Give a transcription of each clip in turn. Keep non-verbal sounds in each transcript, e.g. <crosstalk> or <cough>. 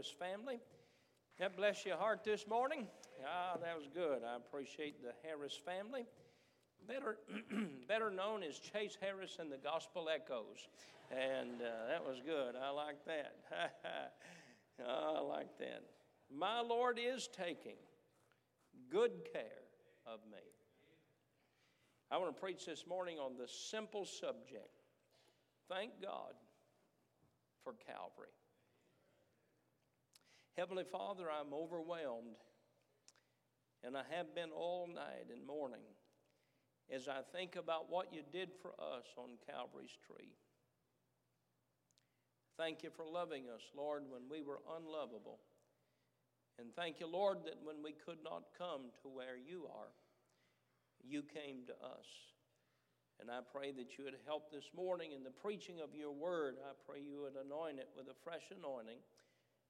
Harris family. God bless your heart this morning. Ah, that was good. I appreciate the Harris family. Better, <clears throat> better known as Chase Harris and the Gospel Echoes. And uh, that was good. I like that. <laughs> I like that. My Lord is taking good care of me. I want to preach this morning on the simple subject. Thank God for Calvary. Heavenly Father, I'm overwhelmed, and I have been all night and morning as I think about what you did for us on Calvary's tree. Thank you for loving us, Lord, when we were unlovable. And thank you, Lord, that when we could not come to where you are, you came to us. And I pray that you would help this morning in the preaching of your word. I pray you would anoint it with a fresh anointing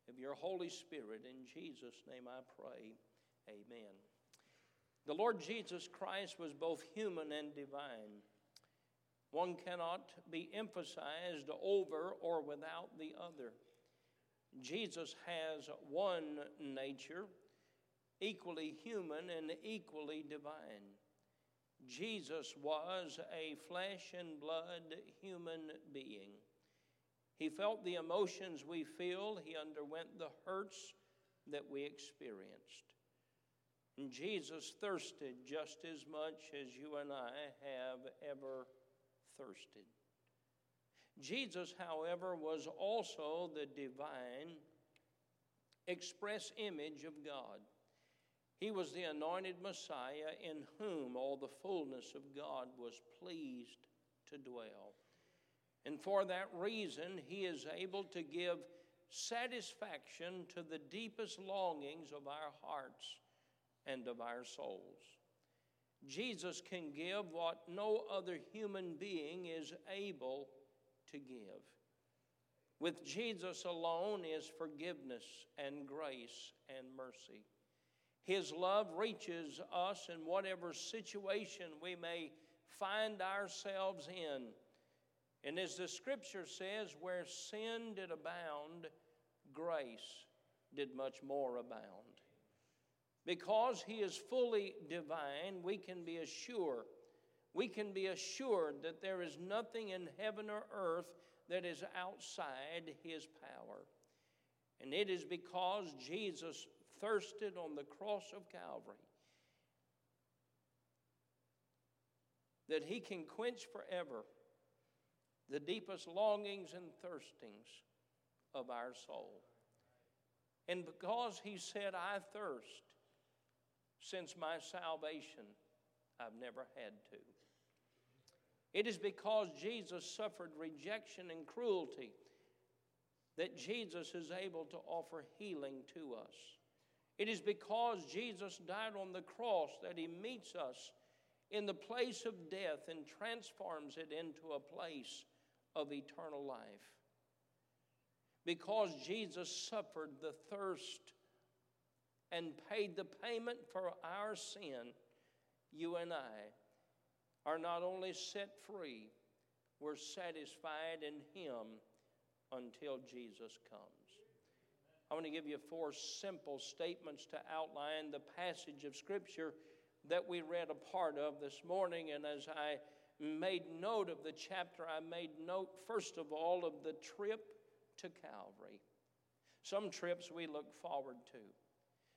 of your Holy Spirit. In Jesus' name I pray. Amen. The Lord Jesus Christ was both human and divine. One cannot be emphasized over or without the other. Jesus has one nature, equally human and equally divine. Jesus was a flesh and blood human being. He felt the emotions we feel, he underwent the hurts that we experienced. And Jesus thirsted just as much as you and I have ever thirsted. Jesus, however, was also the divine express image of God. He was the anointed Messiah in whom all the fullness of God was pleased to dwell. And for that reason, he is able to give satisfaction to the deepest longings of our hearts and of our souls. Jesus can give what no other human being is able to give. With Jesus alone is forgiveness and grace and mercy. His love reaches us in whatever situation we may find ourselves in. And as the scripture says, where sin did abound, grace did much more abound. Because he is fully divine, we can be assured, we can be assured that there is nothing in heaven or earth that is outside his power. And it is because Jesus thirsted on the cross of Calvary that he can quench forever the deepest longings and thirstings of our soul. And because he said, I thirst, since my salvation, I've never had to. It is because Jesus suffered rejection and cruelty that Jesus is able to offer healing to us. It is because Jesus died on the cross that he meets us in the place of death and transforms it into a place of eternal life. Because Jesus suffered the thirst and paid the payment for our sin, you and I are not only set free, we're satisfied in Him until Jesus comes. I want to give you four simple statements to outline the passage of Scripture that we read a part of this morning. And as I made note of the chapter, I made note, first of all, of the trip to Calvary. Some trips we look forward to.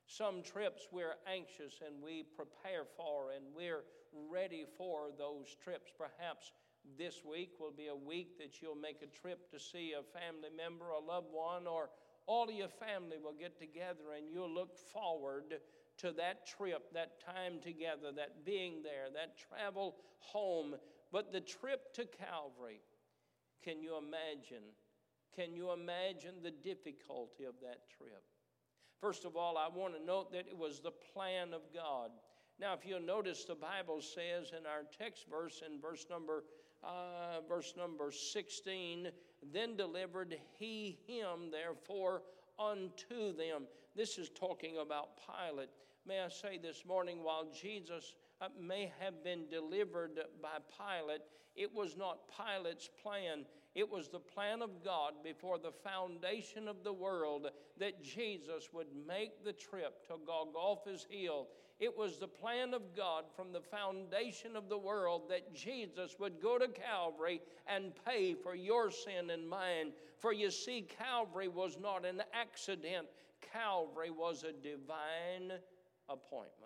Some trips we're anxious and we prepare for, and we're ready for those trips. Perhaps this week will be a week that you'll make a trip to see a family member, a loved one, or all of your family will get together and you'll look forward to that trip, that time together, that being there, that travel home. But the trip to Calvary, can you imagine? Can you imagine the difficulty of that trip? First of all, I want to note that it was the plan of God. Now, if you'll notice, the Bible says in our text verse, in verse number uh, verse number 16, then delivered he him, therefore, unto them. This is talking about Pilate. May I say this morning, while Jesus Uh, may have been delivered by Pilate, it was not Pilate's plan. It was the plan of God before the foundation of the world that Jesus would make the trip to Golgotha's Hill. It was the plan of God from the foundation of the world that Jesus would go to Calvary and pay for your sin and mine. For you see, Calvary was not an accident, Calvary was a divine appointment.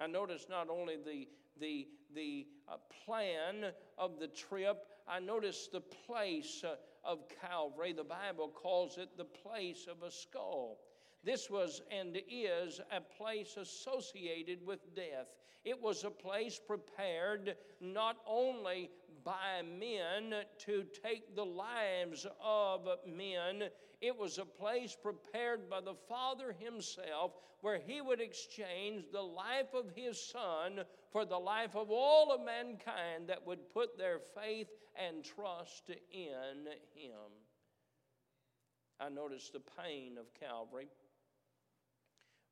I notice not only the, the, the uh, plan of the trip, I notice the place uh, of Calvary. The Bible calls it the place of a skull. This was and is a place associated with death. It was a place prepared not only by men to take the lives of men, it was a place prepared by the Father Himself where He would exchange the life of His Son for the life of all of mankind that would put their faith and trust in Him. I noticed the pain of Calvary.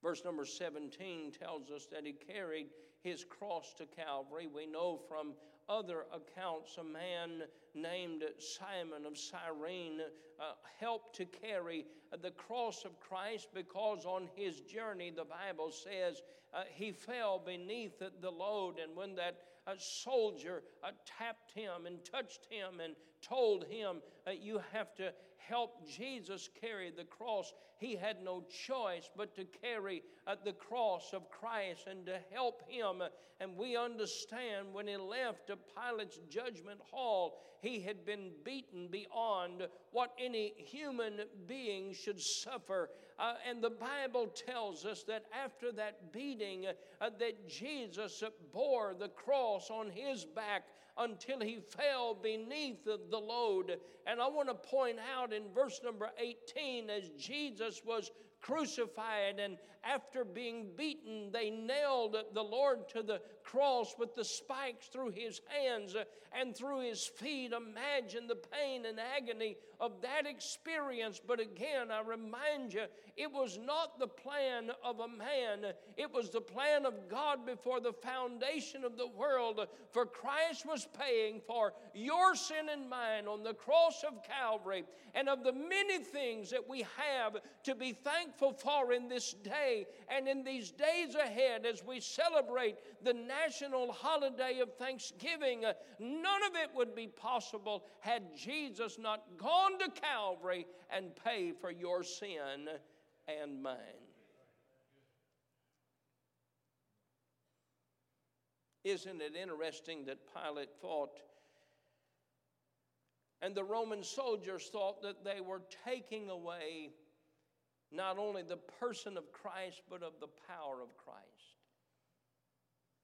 Verse number 17 tells us that he carried his cross to Calvary. We know from other accounts a man named Simon of Cyrene uh, helped to carry the cross of Christ because on his journey, the Bible says, uh, he fell beneath the load. And when that uh, soldier uh, tapped him and touched him and told him, uh, You have to help Jesus carry the cross. He had no choice but to carry uh, the cross of Christ and to help him. And we understand when he left Pilate's judgment hall, he had been beaten beyond what any human being should suffer. Uh, and the Bible tells us that after that beating, uh, that Jesus bore the cross on his back until he fell beneath the, load. And I want to point out in verse number 18, as Jesus was crucified, and after being beaten, they nailed the Lord to the cross with the spikes through his hands uh, and through his feet. Imagine the pain and agony of that experience. But again, I remind you, it was not the plan of a man, it was the plan of God before the foundation of the world. For Christ was paying for your sin and mine on the cross of Calvary. And of the many things that we have to be thankful for in this day and in these days ahead as we celebrate the national holiday of Thanksgiving, uh, none of it would be possible had Jesus not gone to Calvary and paid for your sin and mine. Isn't it interesting that Pilate thought, and the Roman soldiers thought that they were taking away not only the person of Christ, but of the power of Christ?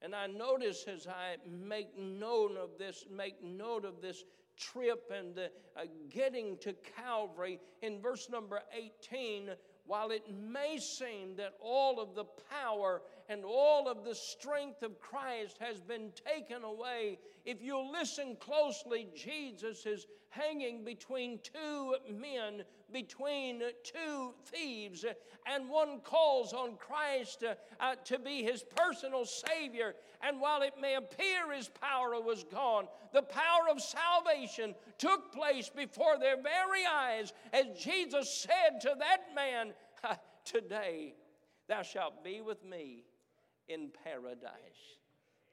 And I notice as I make note of this, make note of this trip and the, uh, getting to Calvary in verse number 18, while it may seem that all of the power and all of the strength of Christ has been taken away, if you listen closely, Jesus is hanging between two men, between two thieves, and one calls on Christ uh, uh, to be his personal Savior. And while it may appear his power was gone, the power of salvation took place before their very eyes as Jesus said to that man, Today thou shalt be with me in paradise.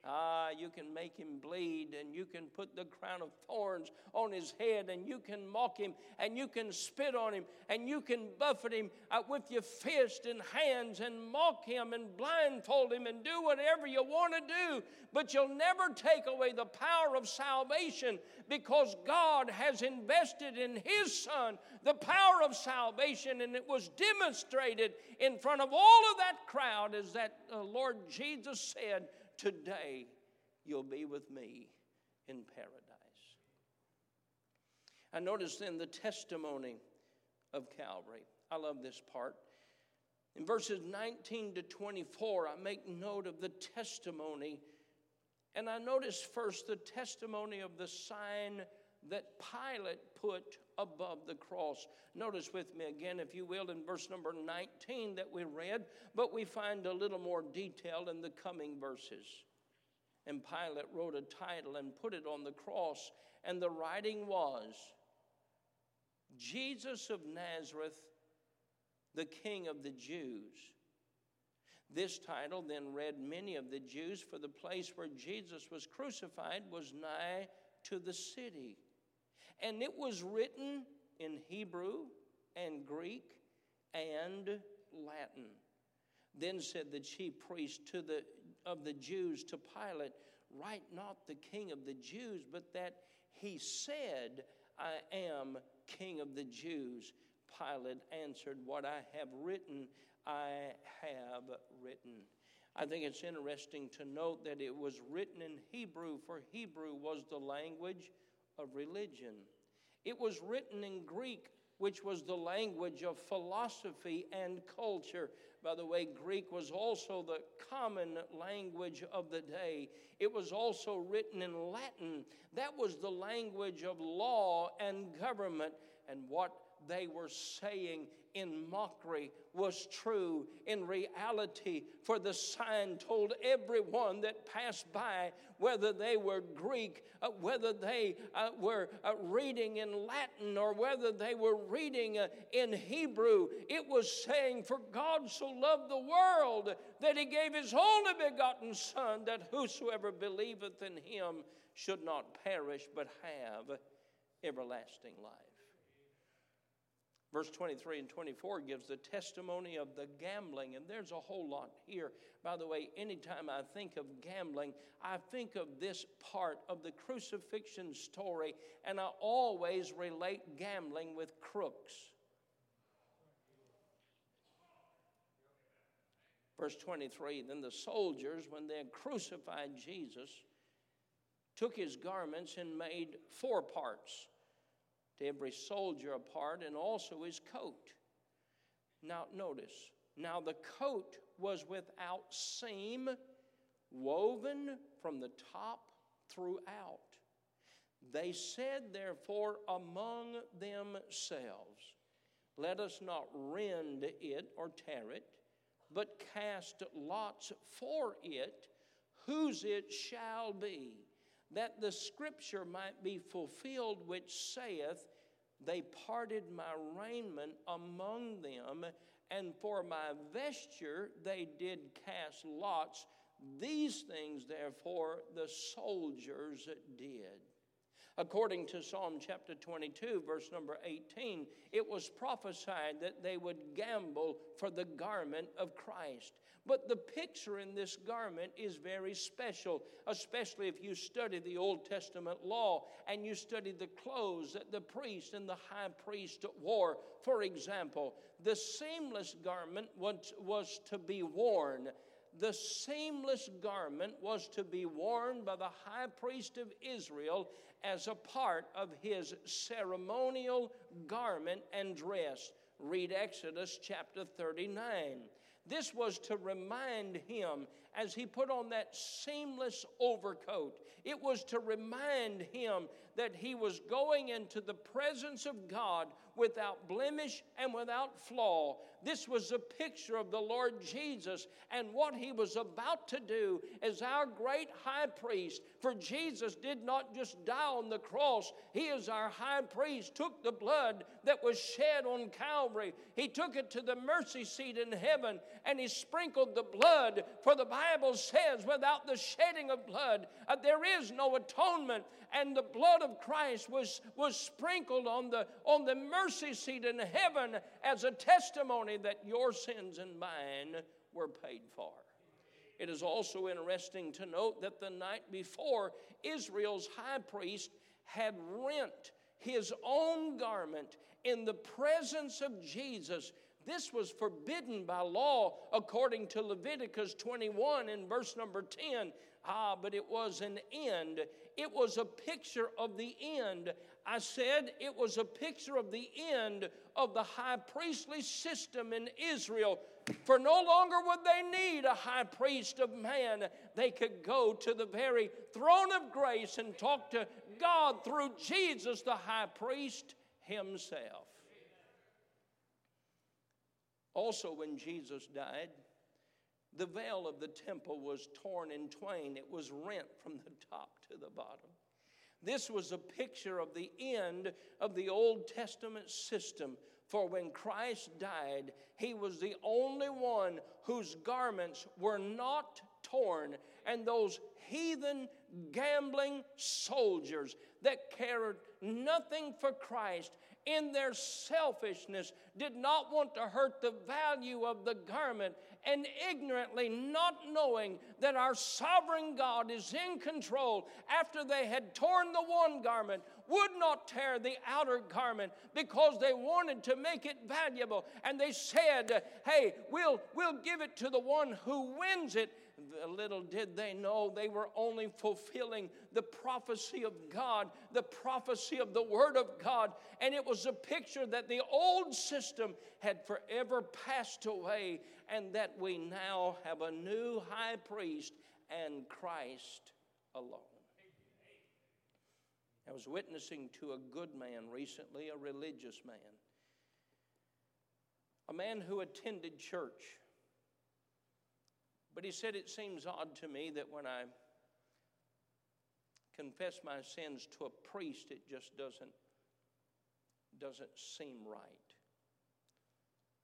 Ah, you can make him bleed, and you can put the crown of thorns on his head, and you can mock him, and you can spit on him, and you can buffet him uh, with your fist and hands, and mock him, and blindfold him, and do whatever you want to do. But you'll never take away the power of salvation because God has invested in his Son the power of salvation, and it was demonstrated in front of all of that crowd as that uh, Lord Jesus said, Today you'll be with me in paradise. I noticed in the testimony of Calvary, I love this part. In verses 19 to 24, I make note of the testimony. And I notice first the testimony of the sign that Pilate put above the cross. Notice with me again, if you will, in verse number 19 that we read, but we find a little more detail in the coming verses. And Pilate wrote a title and put it on the cross, and the writing was Jesus of Nazareth, the King of the Jews. This title then read many of the Jews, for the place where Jesus was crucified was nigh to the city. And it was written in Hebrew and Greek and Latin. Then said the chief priest to the, of the Jews to Pilate, Write not the king of the Jews, but that he said, I am king of the Jews. Pilate answered, What I have written, I have written. I think it's interesting to note that it was written in Hebrew, for Hebrew was the language of religion. It was written in Greek, which was the language of philosophy and culture. By the way, Greek was also the common language of the day. It was also written in Latin. That was the language of law and government. And what they were saying in mockery was true in reality, for the sign told everyone that passed by, whether they were Greek, uh, whether they uh, were uh, reading in Latin, or whether they were reading uh, in Hebrew, it was saying, For God so loved the world that he gave his only begotten Son, that whosoever believeth in him should not perish but have everlasting life. Verse 23 and 24 gives the testimony of the gambling, and there's a whole lot here. By the way, anytime I think of gambling, I think of this part of the crucifixion story, and I always relate gambling with crooks. Verse 23 Then the soldiers, when they had crucified Jesus, took his garments and made four parts to every soldier a part, and also his coat. Now, notice, now the coat was without seam, woven from the top throughout. They said, therefore, among themselves, Let us not rend it or tear it, but cast lots for it, whose it shall be that the scripture might be fulfilled, which saith, They parted my raiment among them, and for my vesture they did cast lots. These things, therefore, the soldiers did. According to Psalm chapter 22, verse number 18, it was prophesied that they would gamble for the garment of Christ. But the picture in this garment is very special, especially if you study the Old Testament law and you study the clothes that the priest and the high priest wore. For example, the seamless garment was, was to be worn. The seamless garment was to be worn by the high priest of Israel as a part of his ceremonial garment and dress. Read Exodus chapter 39. This was to remind him as he put on that seamless overcoat, it was to remind him that he was going into the presence of God without blemish and without flaw. This was a picture of the Lord Jesus and what he was about to do as our great high priest. For Jesus did not just die on the cross, he is our high priest, took the blood that was shed on Calvary, he took it to the mercy seat in heaven, and he sprinkled the blood. For the Bible says, without the shedding of blood, uh, there is no atonement. And the blood of Christ was, was sprinkled on the, on the mercy seat in heaven as a testimony that your sins and mine were paid for. It is also interesting to note that the night before, Israel's high priest had rent his own garment in the presence of Jesus. This was forbidden by law according to Leviticus 21 in verse number 10. Ah, but it was an end. It was a picture of the end. I said it was a picture of the end of the high priestly system in Israel. For no longer would they need a high priest of man. They could go to the very throne of grace and talk to God through Jesus, the high priest himself. Also, when Jesus died, The veil of the temple was torn in twain, it was rent from the top to the bottom. This was a picture of the end of the Old Testament system. For when Christ died, he was the only one whose garments were not torn, and those heathen, gambling soldiers that cared nothing for Christ in their selfishness did not want to hurt the value of the garment and ignorantly not knowing that our sovereign God is in control after they had torn the one garment would not tear the outer garment because they wanted to make it valuable. And they said hey we'll we'll give it to the one who wins it little did they know they were only fulfilling the prophecy of God, the prophecy of the Word of God. And it was a picture that the old system had forever passed away, and that we now have a new high priest and Christ alone. I was witnessing to a good man recently, a religious man, a man who attended church but he said, It seems odd to me that when I confess my sins to a priest, it just doesn't, doesn't seem right.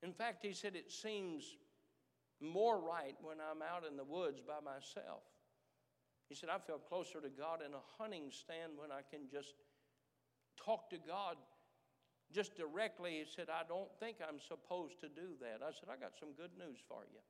In fact, he said, It seems more right when I'm out in the woods by myself. He said, I feel closer to God in a hunting stand when I can just talk to God just directly. He said, I don't think I'm supposed to do that. I said, I got some good news for you.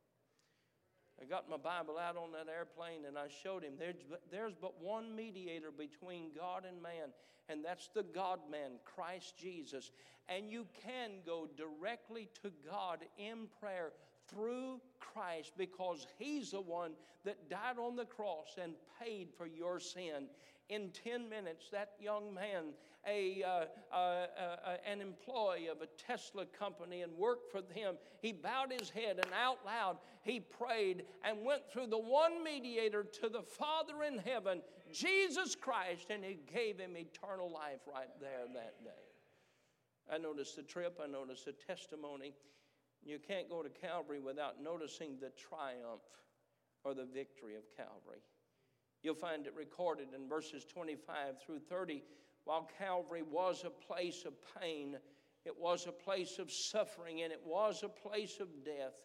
I got my Bible out on that airplane and I showed him there's, there's but one mediator between God and man, and that's the God man, Christ Jesus. And you can go directly to God in prayer through Christ because He's the one that died on the cross and paid for your sin. In 10 minutes, that young man a, uh, uh, uh, an employee of a Tesla company and worked for them. He bowed his head and out loud he prayed and went through the one mediator to the Father in heaven, Jesus Christ, and he gave him eternal life right there that day. I noticed the trip, I noticed the testimony. You can't go to Calvary without noticing the triumph or the victory of Calvary. You'll find it recorded in verses 25 through 30 while Calvary was a place of pain, it was a place of suffering, and it was a place of death.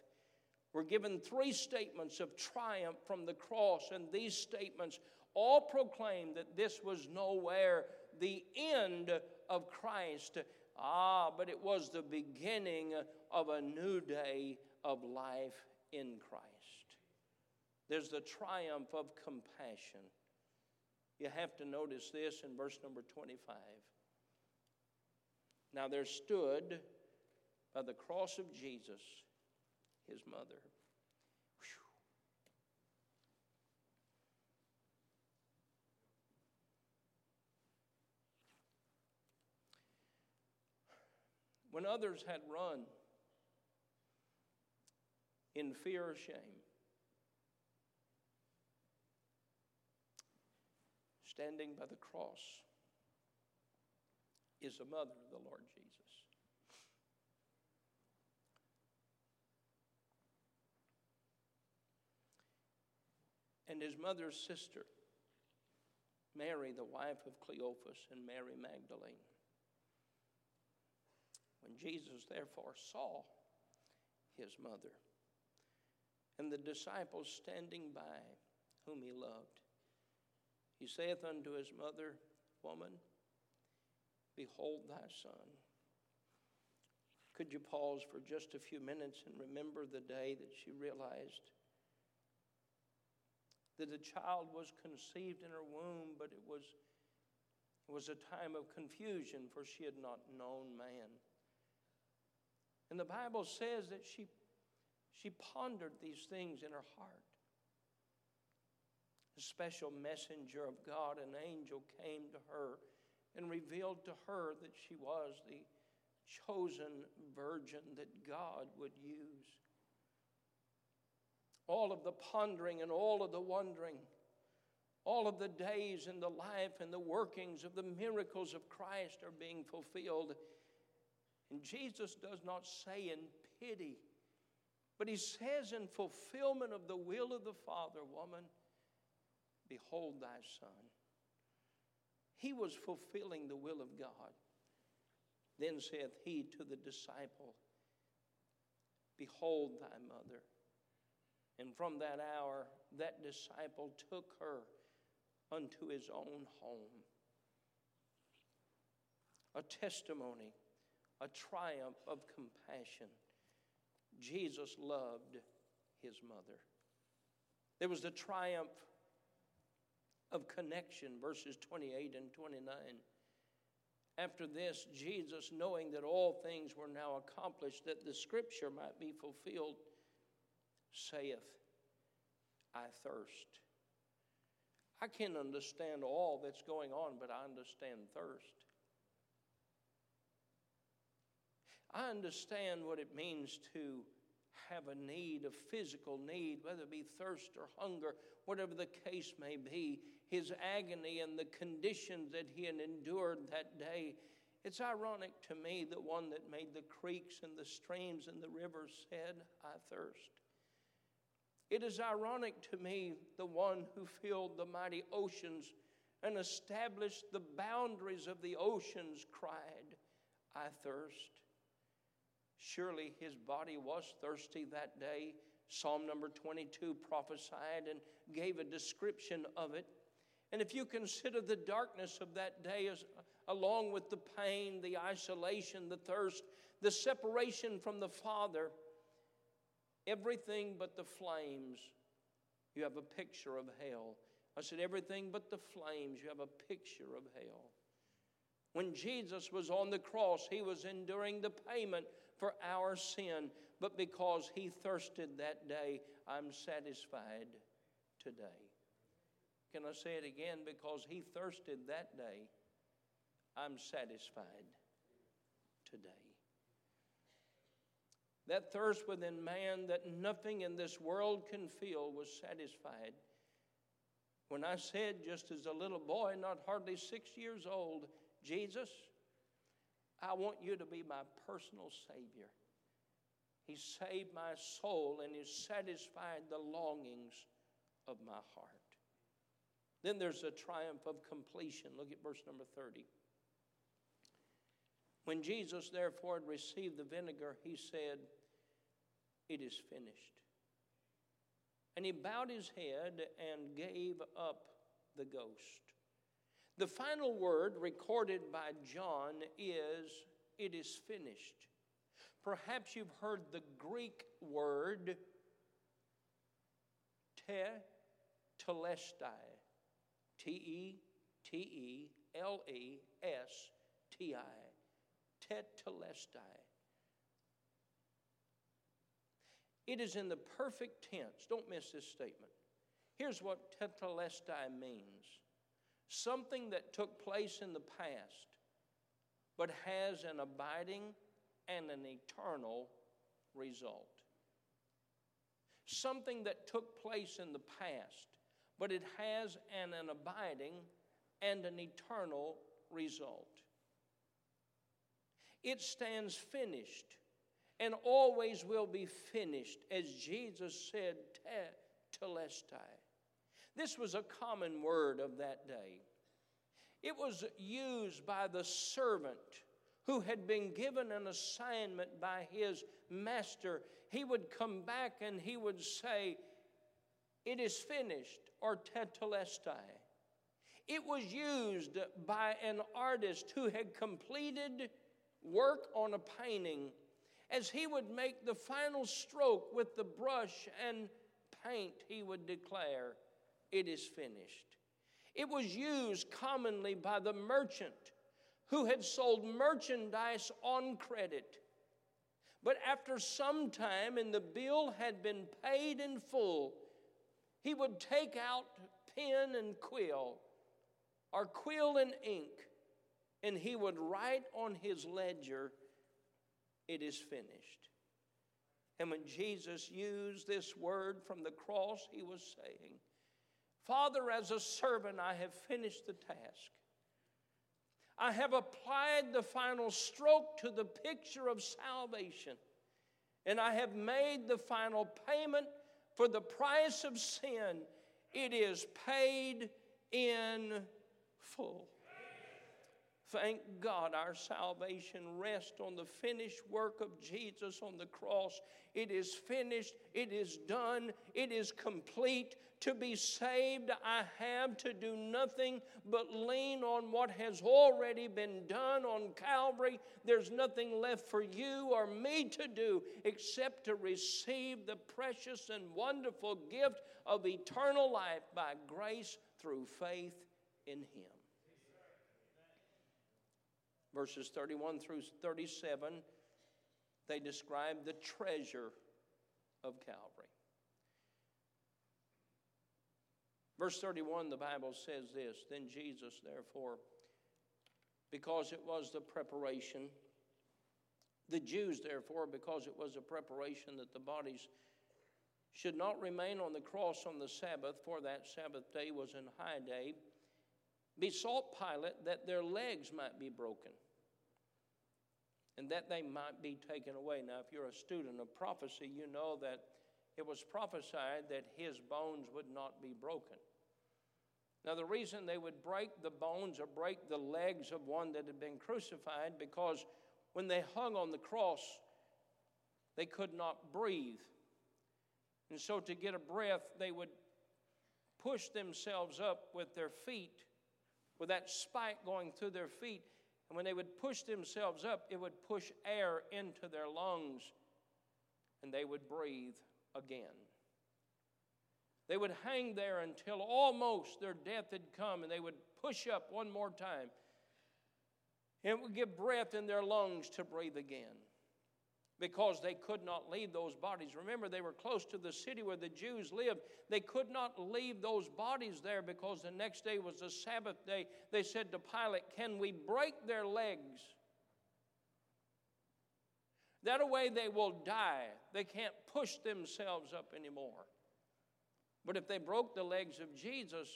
We're given three statements of triumph from the cross, and these statements all proclaim that this was nowhere the end of Christ. Ah, but it was the beginning of a new day of life in Christ. There's the triumph of compassion. You have to notice this in verse number 25. Now there stood by the cross of Jesus his mother. Whew. When others had run in fear or shame, standing by the cross is the mother of the Lord Jesus. And his mother's sister, Mary, the wife of Cleophas, and Mary Magdalene. When Jesus therefore saw his mother and the disciples standing by whom he loved, he saith unto his mother, Woman, behold thy son. Could you pause for just a few minutes and remember the day that she realized that the child was conceived in her womb, but it was, it was a time of confusion, for she had not known man. And the Bible says that she, she pondered these things in her heart a special messenger of God, an angel, came to her and revealed to her that she was the chosen virgin that God would use. All of the pondering and all of the wondering, all of the days in the life and the workings of the miracles of Christ are being fulfilled. And Jesus does not say in pity, But he says, in fulfillment of the will of the Father, woman, behold thy son. He was fulfilling the will of God. Then saith he to the disciple, Behold thy mother. And from that hour, that disciple took her unto his own home. A testimony, a triumph of compassion. Jesus loved his mother. There was the triumph of connection, verses 28 and 29. After this, Jesus, knowing that all things were now accomplished, that the scripture might be fulfilled, saith, I thirst. I can't understand all that's going on, but I understand thirst. I understand what it means to have a need, a physical need, whether it be thirst or hunger, whatever the case may be, his agony and the conditions that he had endured that day. It's ironic to me that one that made the creeks and the streams and the rivers said, I thirst. It is ironic to me the one who filled the mighty oceans and established the boundaries of the oceans cried, I thirst. Surely his body was thirsty that day. Psalm number 22 prophesied and gave a description of it. And if you consider the darkness of that day, as, along with the pain, the isolation, the thirst, the separation from the Father, everything but the flames, you have a picture of hell. I said, everything but the flames, you have a picture of hell. When Jesus was on the cross, he was enduring the payment for our sin, but because he thirsted that day, I'm satisfied today. Can I say it again? Because he thirsted that day, I'm satisfied today. That thirst within man that nothing in this world can feel was satisfied. When I said, just as a little boy, not hardly six years old, Jesus, I want you to be my personal Savior. He saved my soul and He satisfied the longings of my heart. Then there's a triumph of completion. Look at verse number 30. When Jesus therefore had received the vinegar, he said, It is finished. And he bowed his head and gave up the ghost. The final word recorded by John is, It is finished. Perhaps you've heard the Greek word te telestai. T E T E L E S T I. Tetelestai. It is in the perfect tense. Don't miss this statement. Here's what tetelestai means something that took place in the past, but has an abiding and an eternal result. Something that took place in the past, but it has an, an abiding and an eternal result. It stands finished and always will be finished, as Jesus said, telestai. This was a common word of that day. It was used by the servant who had been given an assignment by his master. He would come back and he would say, It is finished, or tetelestai. It was used by an artist who had completed work on a painting as he would make the final stroke with the brush and paint, he would declare, It is finished. It was used commonly by the merchant who had sold merchandise on credit. But after some time and the bill had been paid in full, he would take out pen and quill or quill and ink and he would write on his ledger, It is finished. And when Jesus used this word from the cross, he was saying, Father, as a servant, I have finished the task. I have applied the final stroke to the picture of salvation. and I have made the final payment for the price of sin. It is paid in full. Thank God our salvation rests on the finished work of Jesus on the cross. It is finished, it is done, it is complete. To be saved, I have to do nothing but lean on what has already been done on Calvary. There's nothing left for you or me to do except to receive the precious and wonderful gift of eternal life by grace through faith in Him verses 31 through 37, they describe the treasure of Calvary. Verse 31, the Bible says this Then Jesus, therefore, because it was the preparation, the Jews, therefore, because it was a preparation that the bodies should not remain on the cross on the Sabbath, for that Sabbath day was an high day, besought Pilate that their legs might be broken and that they might be taken away. Now, if you're a student of prophecy, you know that it was prophesied that his bones would not be broken. Now, the reason they would break the bones or break the legs of one that had been crucified, because when they hung on the cross, they could not breathe. And so, to get a breath, they would push themselves up with their feet, with that spike going through their feet, and when they would push themselves up, it would push air into their lungs and they would breathe again. They would hang there until almost their death had come and they would push up one more time. And it would give breath in their lungs to breathe again because they could not leave those bodies. Remember, they were close to the city where the Jews lived. They could not leave those bodies there because the next day was the Sabbath day. They said to Pilate, Can we break their legs? That way they will die. They can't push themselves up anymore. But if they broke the legs of Jesus,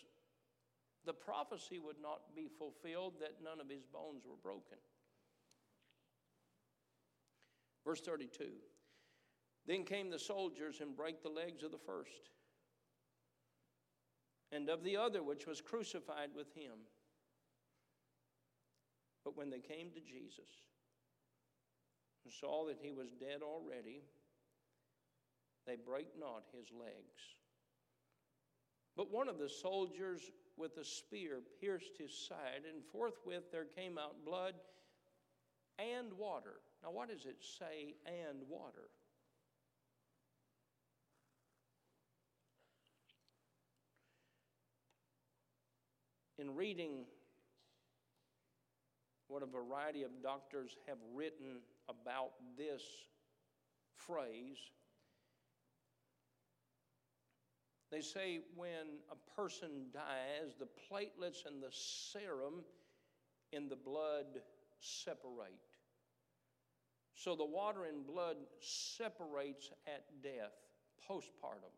the prophecy would not be fulfilled that none of his bones were broken. Verse 32 Then came the soldiers and brake the legs of the first and of the other which was crucified with him. But when they came to Jesus and saw that he was dead already, they brake not his legs. But one of the soldiers with a spear pierced his side, and forthwith there came out blood and water. Now, what does it say, and water? In reading what a variety of doctors have written about this phrase, they say when a person dies, the platelets and the serum in the blood separate. So the water and blood separates at death, postpartum.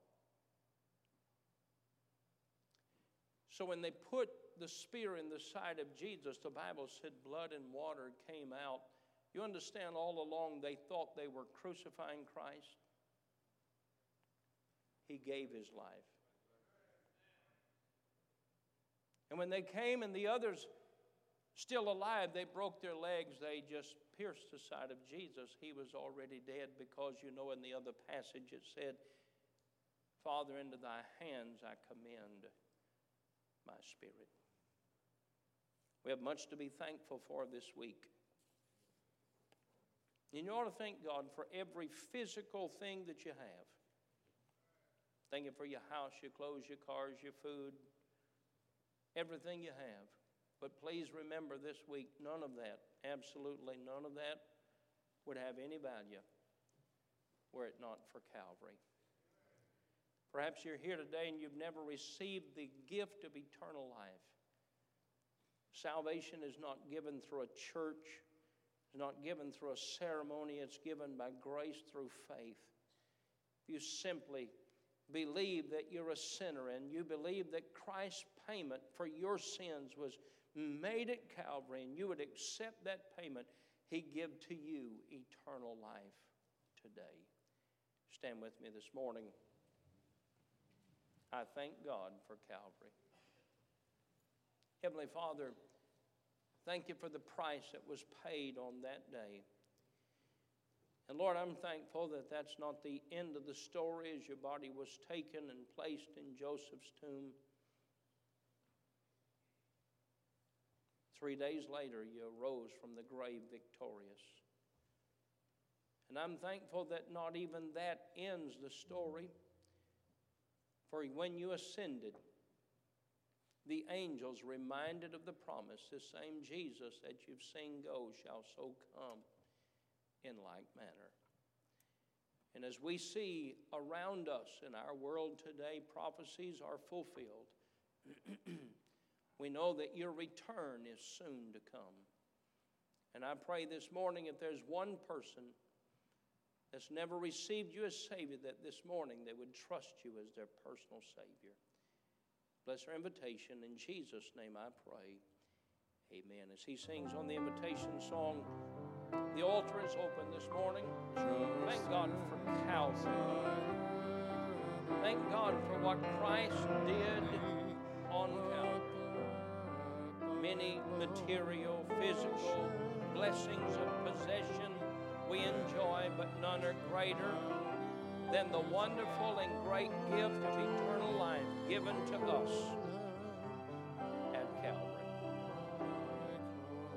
So when they put the spear in the side of Jesus, the Bible said blood and water came out. You understand, all along they thought they were crucifying Christ. He gave his life. And when they came and the others still alive, they broke their legs, they just pierced the side of Jesus, he was already dead because you know in the other passage it said, Father, into thy hands I commend my spirit. We have much to be thankful for this week. And you ought to thank God for every physical thing that you have. Thank Him for your house, your clothes, your cars, your food, everything you have. But please remember this week none of that, absolutely none of that, would have any value were it not for Calvary. Perhaps you're here today and you've never received the gift of eternal life. Salvation is not given through a church, it's not given through a ceremony, it's given by grace through faith. If you simply believe that you're a sinner and you believe that Christ's payment for your sins was made at Calvary and you would accept that payment, He give to you eternal life today. Stand with me this morning. I thank God for Calvary. Heavenly Father, thank you for the price that was paid on that day. And Lord, I'm thankful that that's not the end of the story as your body was taken and placed in Joseph's tomb. Three days later, you arose from the grave victorious. And I'm thankful that not even that ends the story. For when you ascended, the angels reminded of the promise, the same Jesus that you've seen go shall so come in like manner. And as we see around us in our world today, prophecies are fulfilled. <clears throat> we know that your return is soon to come. And I pray this morning if there's one person that's never received you as Savior, that this morning they would trust you as their personal Savior. Bless our invitation. In Jesus' name I pray. Amen. As he sings on the invitation song, the altar is open this morning. Thank God for Calvary. Thank God for what Christ did on Calvary. Many material, physical blessings of possession we enjoy, but none are greater than the wonderful and great gift of eternal life given to us